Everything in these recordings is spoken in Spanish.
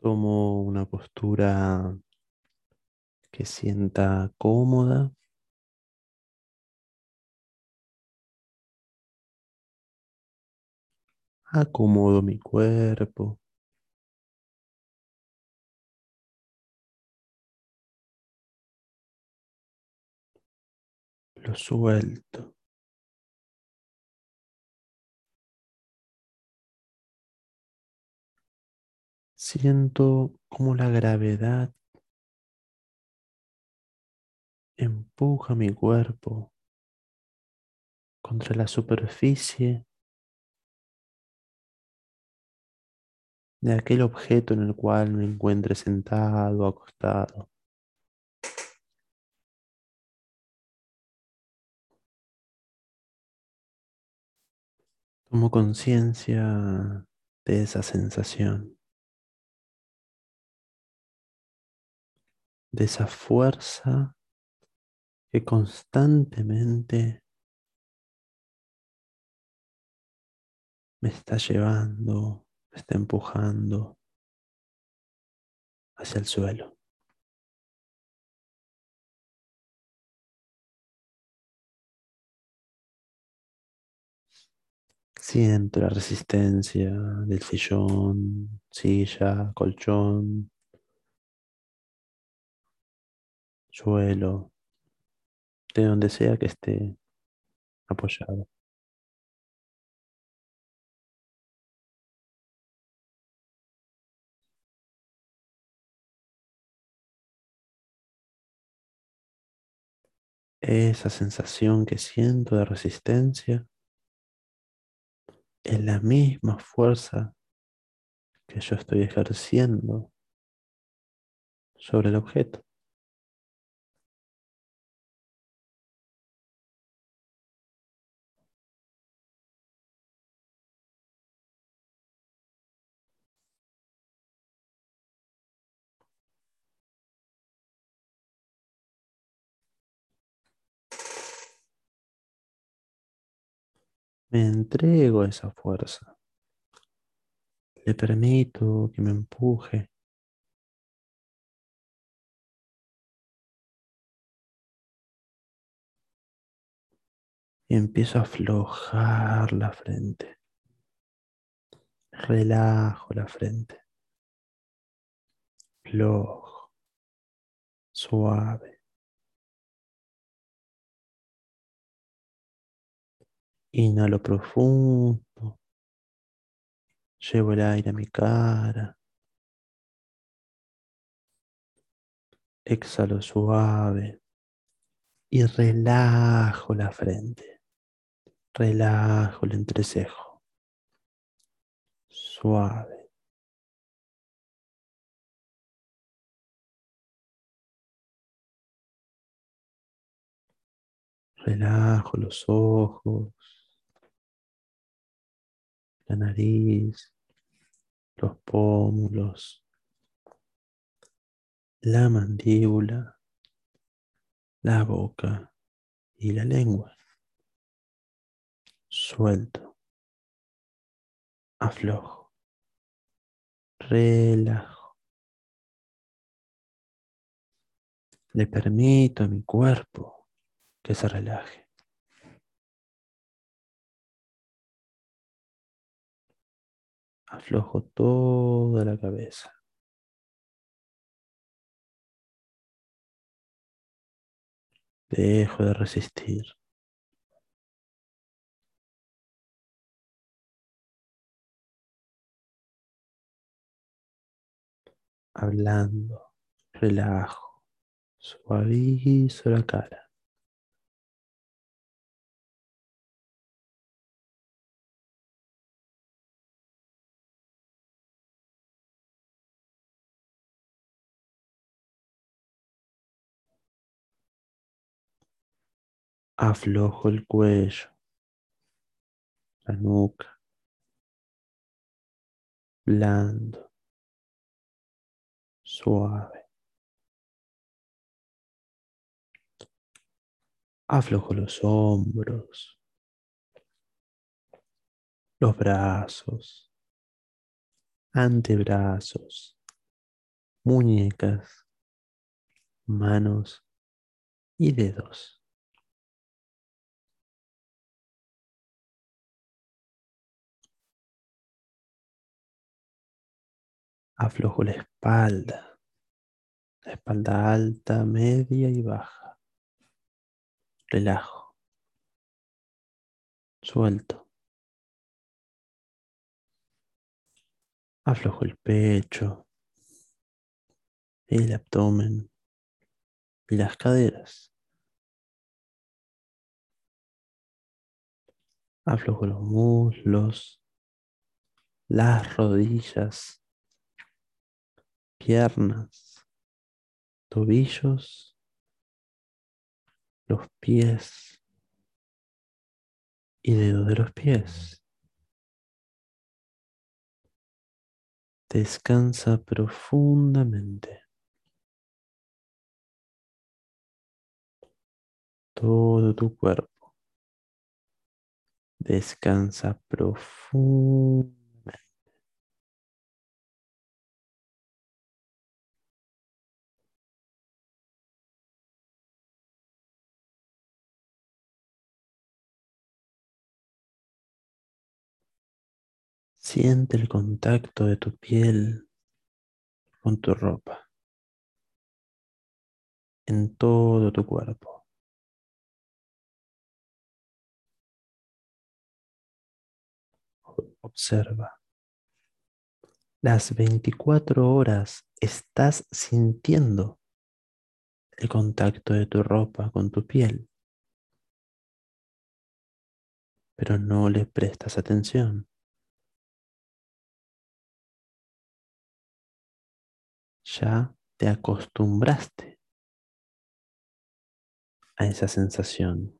Tomo una postura que sienta cómoda. Acomodo mi cuerpo. Lo suelto. Siento como la gravedad empuja mi cuerpo contra la superficie de aquel objeto en el cual me encuentre sentado o acostado. Tomo conciencia de esa sensación, de esa fuerza que constantemente me está llevando, me está empujando hacia el suelo. Siento la resistencia del sillón, silla, colchón, suelo, de donde sea que esté apoyado. Esa sensación que siento de resistencia es la misma fuerza que yo estoy ejerciendo sobre el objeto. Me entrego a esa fuerza. Le permito que me empuje. Y empiezo a aflojar la frente. Relajo la frente. Flojo. Suave. Inhalo profundo. Llevo el aire a mi cara. Exhalo suave. Y relajo la frente. Relajo el entrecejo. Suave. Relajo los ojos la nariz, los pómulos, la mandíbula, la boca y la lengua. Suelto, aflojo, relajo. Le permito a mi cuerpo que se relaje. Aflojo toda la cabeza. Dejo de resistir. Hablando, relajo, suavizo la cara. Aflojo el cuello, la nuca, blando, suave. Aflojo los hombros, los brazos, antebrazos, muñecas, manos y dedos. Aflojo la espalda, la espalda alta, media y baja. Relajo. Suelto. Aflojo el pecho, el abdomen y las caderas. Aflojo los muslos, las rodillas, piernas, tobillos, los pies y dedos de los pies. Descansa profundamente. Todo tu cuerpo. Descansa profundamente. Siente el contacto de tu piel con tu ropa en todo tu cuerpo. Observa. Las 24 horas estás sintiendo el contacto de tu ropa con tu piel, pero no le prestas atención. Ya te acostumbraste a esa sensación.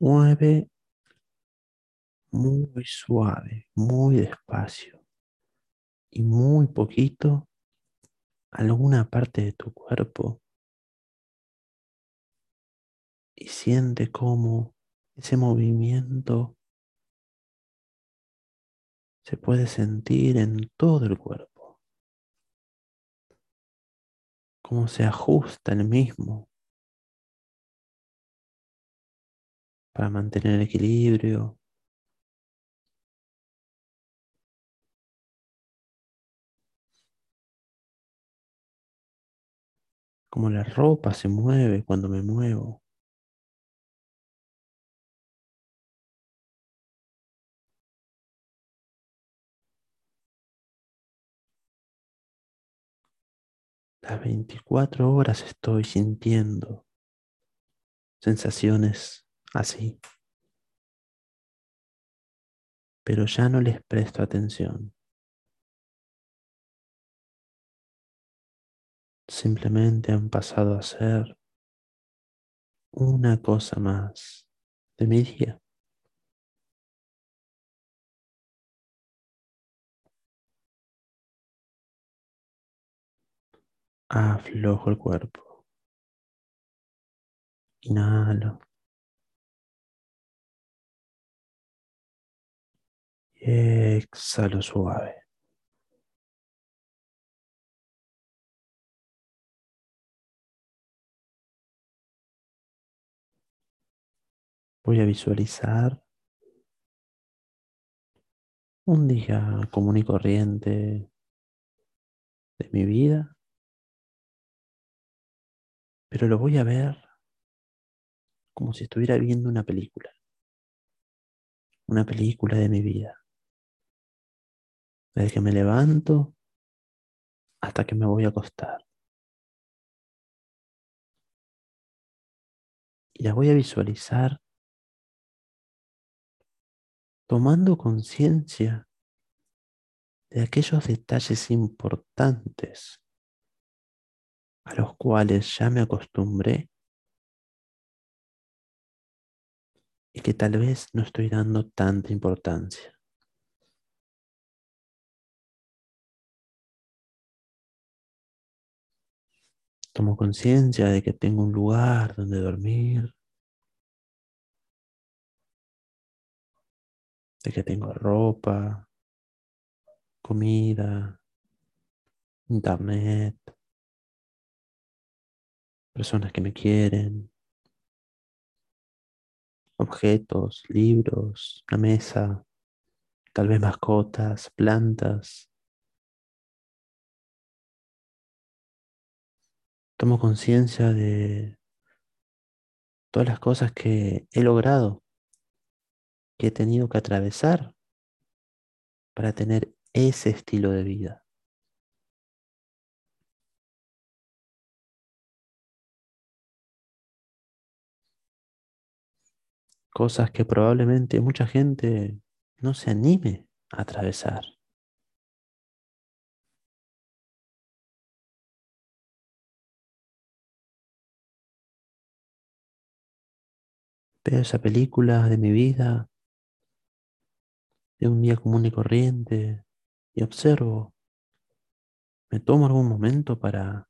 Mueve muy suave, muy despacio y muy poquito alguna parte de tu cuerpo y siente cómo ese movimiento se puede sentir en todo el cuerpo, cómo se ajusta el mismo para mantener el equilibrio. Como la ropa se mueve cuando me muevo. Las 24 horas estoy sintiendo sensaciones así. Pero ya no les presto atención. Simplemente han pasado a ser una cosa más de mi día. Aflojo el cuerpo. Inhalo. exhalo suave. Voy a visualizar un día común y corriente de mi vida pero lo voy a ver como si estuviera viendo una película, una película de mi vida. Desde que me levanto hasta que me voy a acostar. Y la voy a visualizar tomando conciencia de aquellos detalles importantes a los cuales ya me acostumbré y que tal vez no estoy dando tanta importancia. Tomo conciencia de que tengo un lugar donde dormir, de que tengo ropa, comida, internet, personas que me quieren, objetos, libros, una mesa, tal vez mascotas, plantas. Tomo conciencia de todas las cosas que he logrado, que he tenido que atravesar para tener ese estilo de vida. Cosas que probablemente mucha gente no se anime a atravesar. Veo esa película de mi vida, de un día común y corriente, y observo. Me tomo algún momento para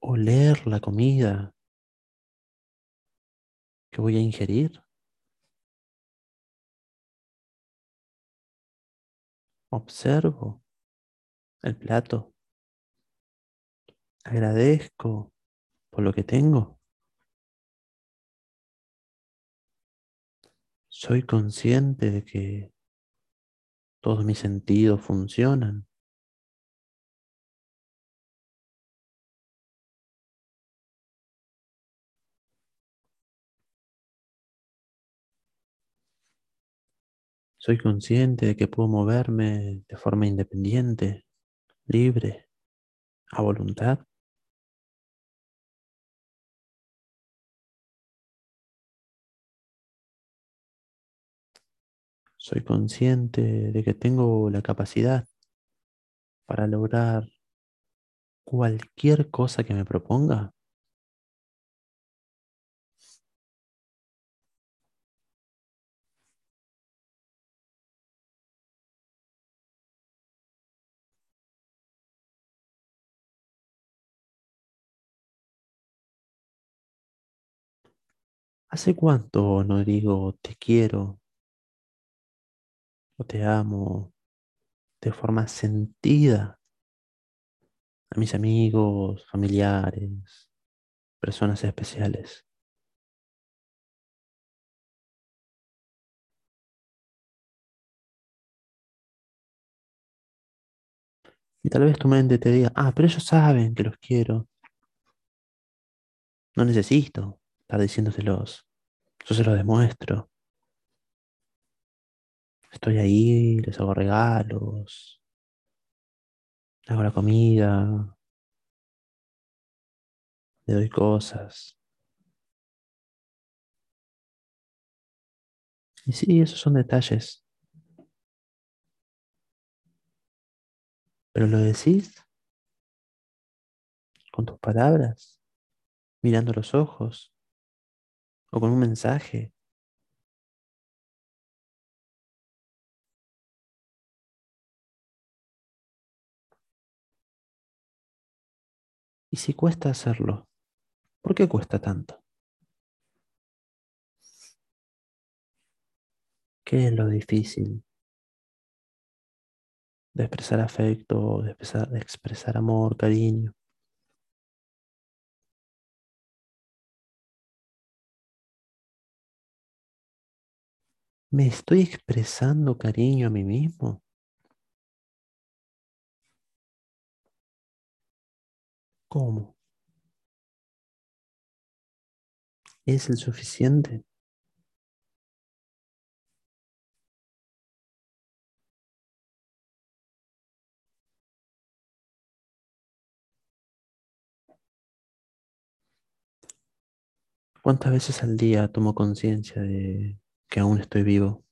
oler la comida que voy a ingerir. Observo el plato. Agradezco por lo que tengo. Soy consciente de que todos mis sentidos funcionan. Soy consciente de que puedo moverme de forma independiente, libre, a voluntad. Soy consciente de que tengo la capacidad para lograr cualquier cosa que me proponga. ¿Hace cuánto no digo te quiero o te amo de forma sentida a mis amigos, familiares, personas especiales? Y tal vez tu mente te diga, ah, pero ellos saben que los quiero. No necesito estar diciéndoselos. Yo se los demuestro. Estoy ahí, les hago regalos, hago la comida, le doy cosas. Y sí, esos son detalles. Pero lo decís con tus palabras, mirando los ojos, o con un mensaje. ¿Y si cuesta hacerlo? ¿Por qué cuesta tanto? ¿Qué es lo difícil de expresar afecto, de expresar, de expresar amor, cariño? ¿Me estoy expresando cariño a mí mismo? ¿Cómo? ¿Es el suficiente? ¿Cuántas veces al día tomo conciencia de que aún estoy vivo?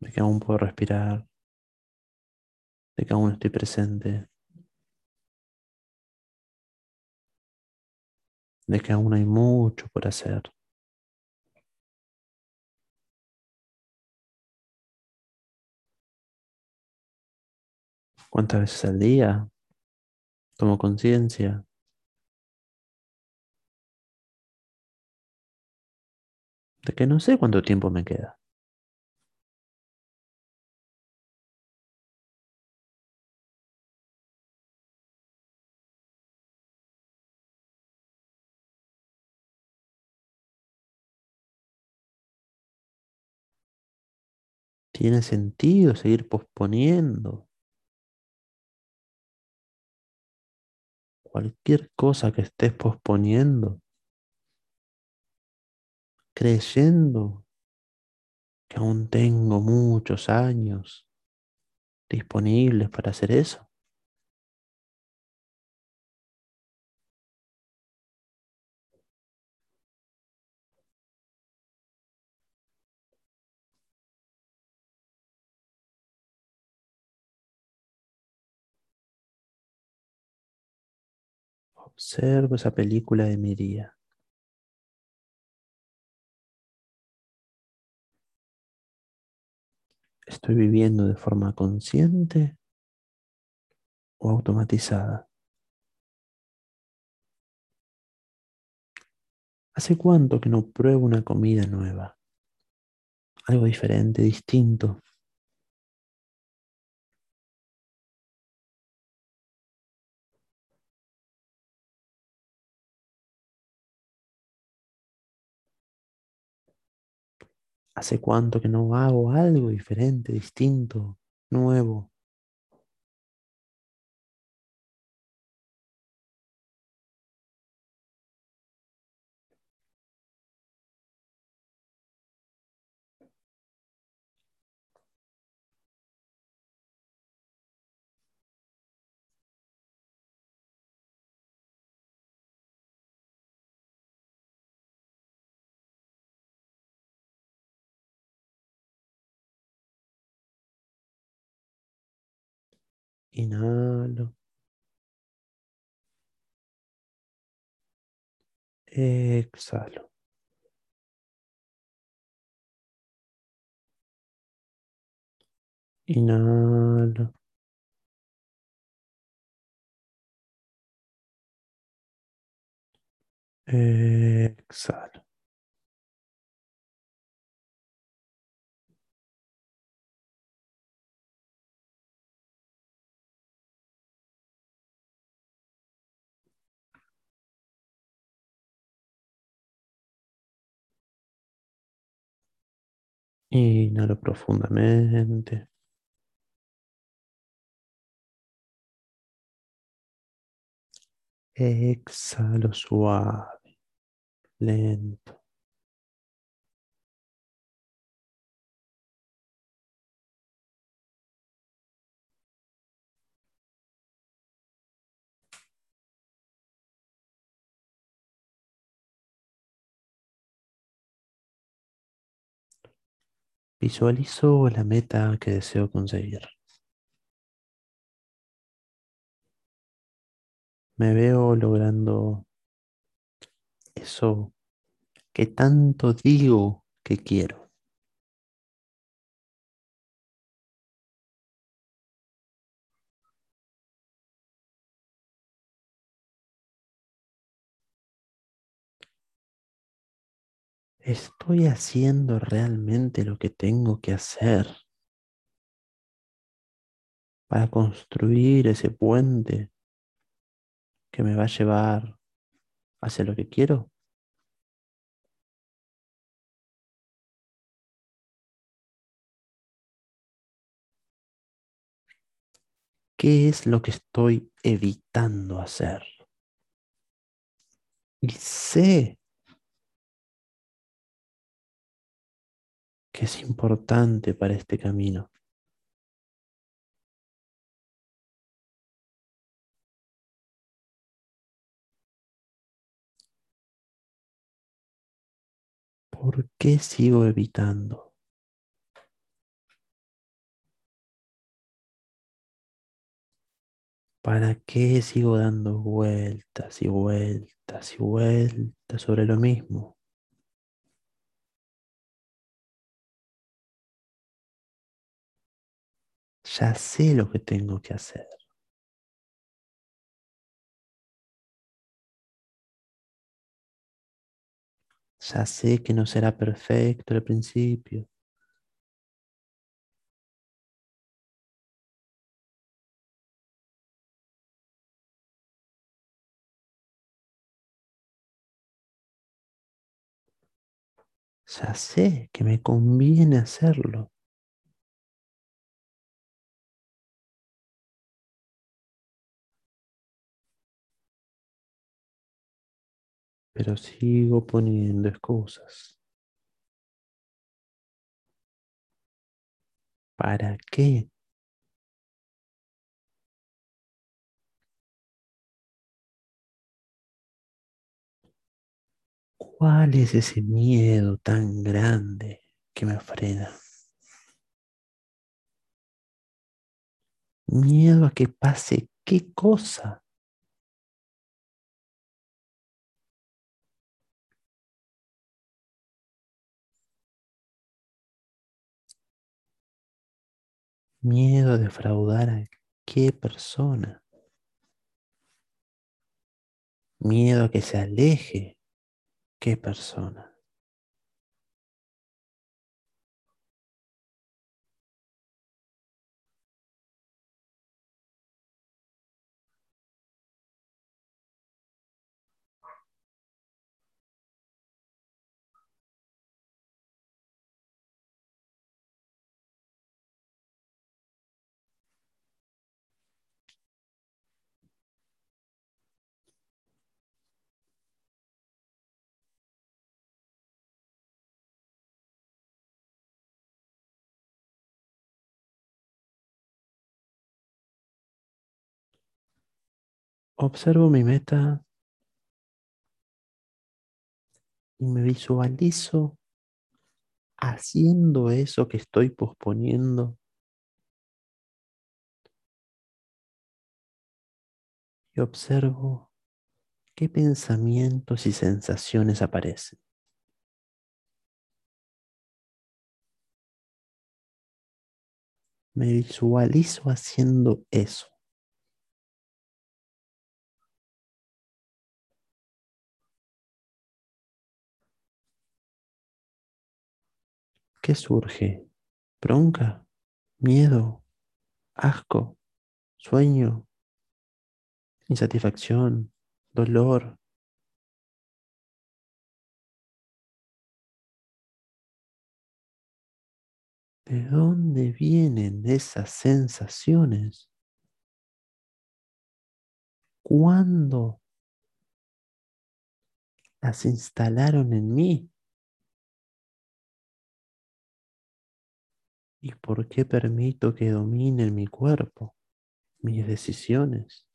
De que aún puedo respirar, de que aún estoy presente, de que aún hay mucho por hacer. ¿Cuántas veces al día tomo conciencia? De que no sé cuánto tiempo me queda. ¿Tiene sentido seguir posponiendo cualquier cosa que estés posponiendo? Creyendo que aún tengo muchos años disponibles para hacer eso. Observo esa película de mi día. ¿Estoy viviendo de forma consciente o automatizada? ¿Hace cuánto que no pruebo una comida nueva? Algo diferente, distinto. ¿Hace cuánto que no hago algo diferente, distinto, nuevo? Inhalo. Exhalo. Inhalo. Exhalo. Inhalo profundamente. Exhalo suave, lento. Visualizo la meta que deseo conseguir. Me veo logrando eso que tanto digo que quiero. ¿Estoy haciendo realmente lo que tengo que hacer para construir ese puente que me va a llevar hacia lo que quiero? ¿Qué es lo que estoy evitando hacer? Y sé que es importante para este camino. ¿Por qué sigo evitando? ¿Para qué sigo dando vueltas y vueltas y vueltas sobre lo mismo? Ya sé lo que tengo que hacer. Ya sé que no será perfecto al principio. Ya sé que me conviene hacerlo. Pero sigo poniendo excusas. ¿Para qué? ¿Cuál es ese miedo tan grande que me frena? Miedo a que pase qué cosa. Miedo a defraudar a qué persona. Miedo a que se aleje qué persona. Observo mi meta y me visualizo haciendo eso que estoy posponiendo y observo qué pensamientos y sensaciones aparecen. Me visualizo haciendo eso. ¿Qué surge? ¿Bronca? ¿Miedo? ¿Asco? ¿Sueño? ¿Insatisfacción? ¿Dolor? ¿De dónde vienen esas sensaciones? ¿Cuándo las instalaron en mí? ¿Y por qué permito que dominen mi cuerpo, mis decisiones?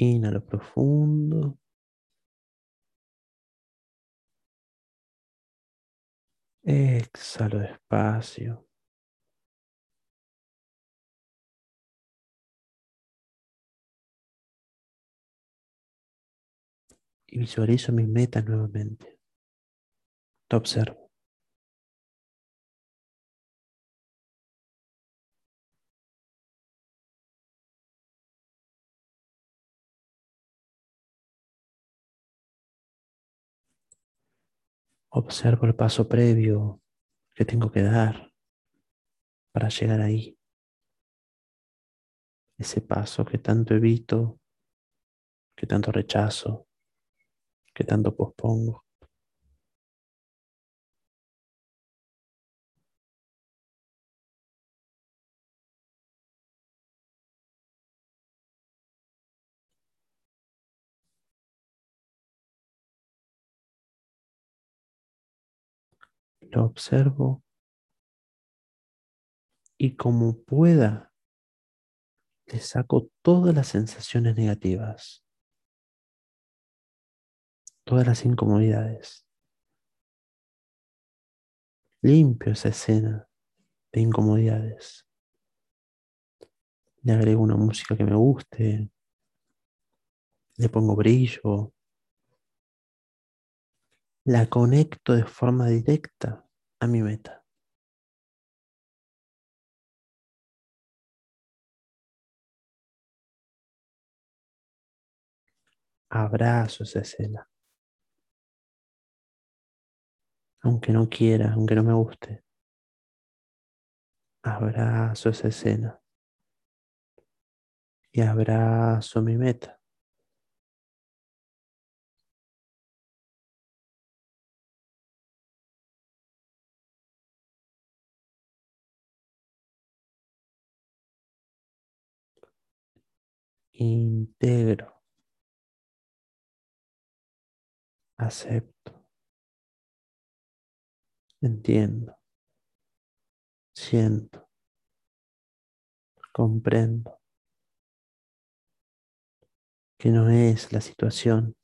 Inhalo profundo. Exhalo despacio. Y visualizo mis metas nuevamente. Te observo. Observo el paso previo que tengo que dar para llegar ahí. Ese paso que tanto evito, que tanto rechazo, que tanto pospongo. Lo observo y como pueda, le saco todas las sensaciones negativas, todas las incomodidades. Limpio esa escena de incomodidades. Le agrego una música que me guste, le pongo brillo, la conecto de forma directa a mi meta. Abrazo esa escena. Aunque no quiera, aunque no me guste. Abrazo esa escena. Y abrazo mi meta. Integro, acepto, entiendo, siento, comprendo. Que no es la situación,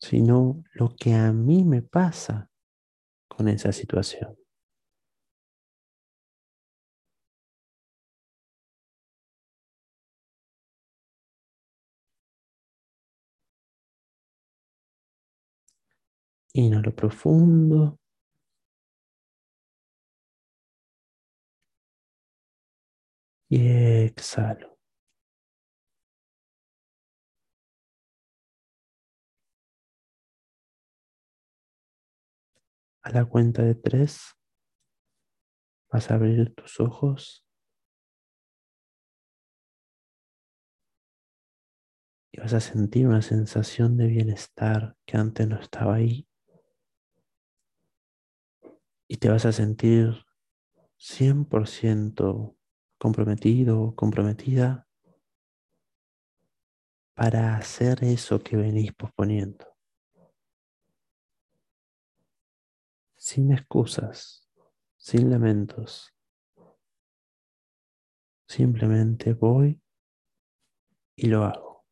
sino lo que a mí me pasa con esa situación. Inhalo profundo. Y exhalo. A la cuenta de tres vas a abrir tus ojos y vas a sentir una sensación de bienestar que antes no estaba ahí y te vas a sentir 100% comprometido, comprometida para hacer eso que venís posponiendo. Sin excusas, sin lamentos. Simplemente voy y lo hago,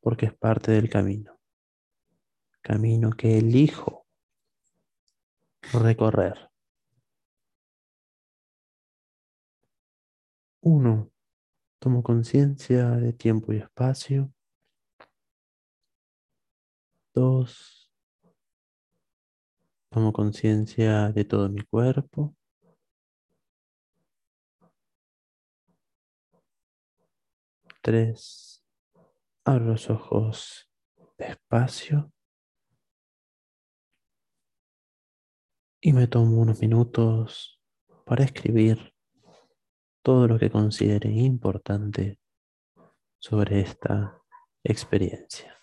porque es parte del camino. Camino que elijo recorrer. Uno, tomo conciencia de tiempo y espacio. Dos, tomo conciencia de todo mi cuerpo. Tres, abro los ojos despacio. Y me tomo unos minutos para escribir todo lo que considere importante sobre esta experiencia.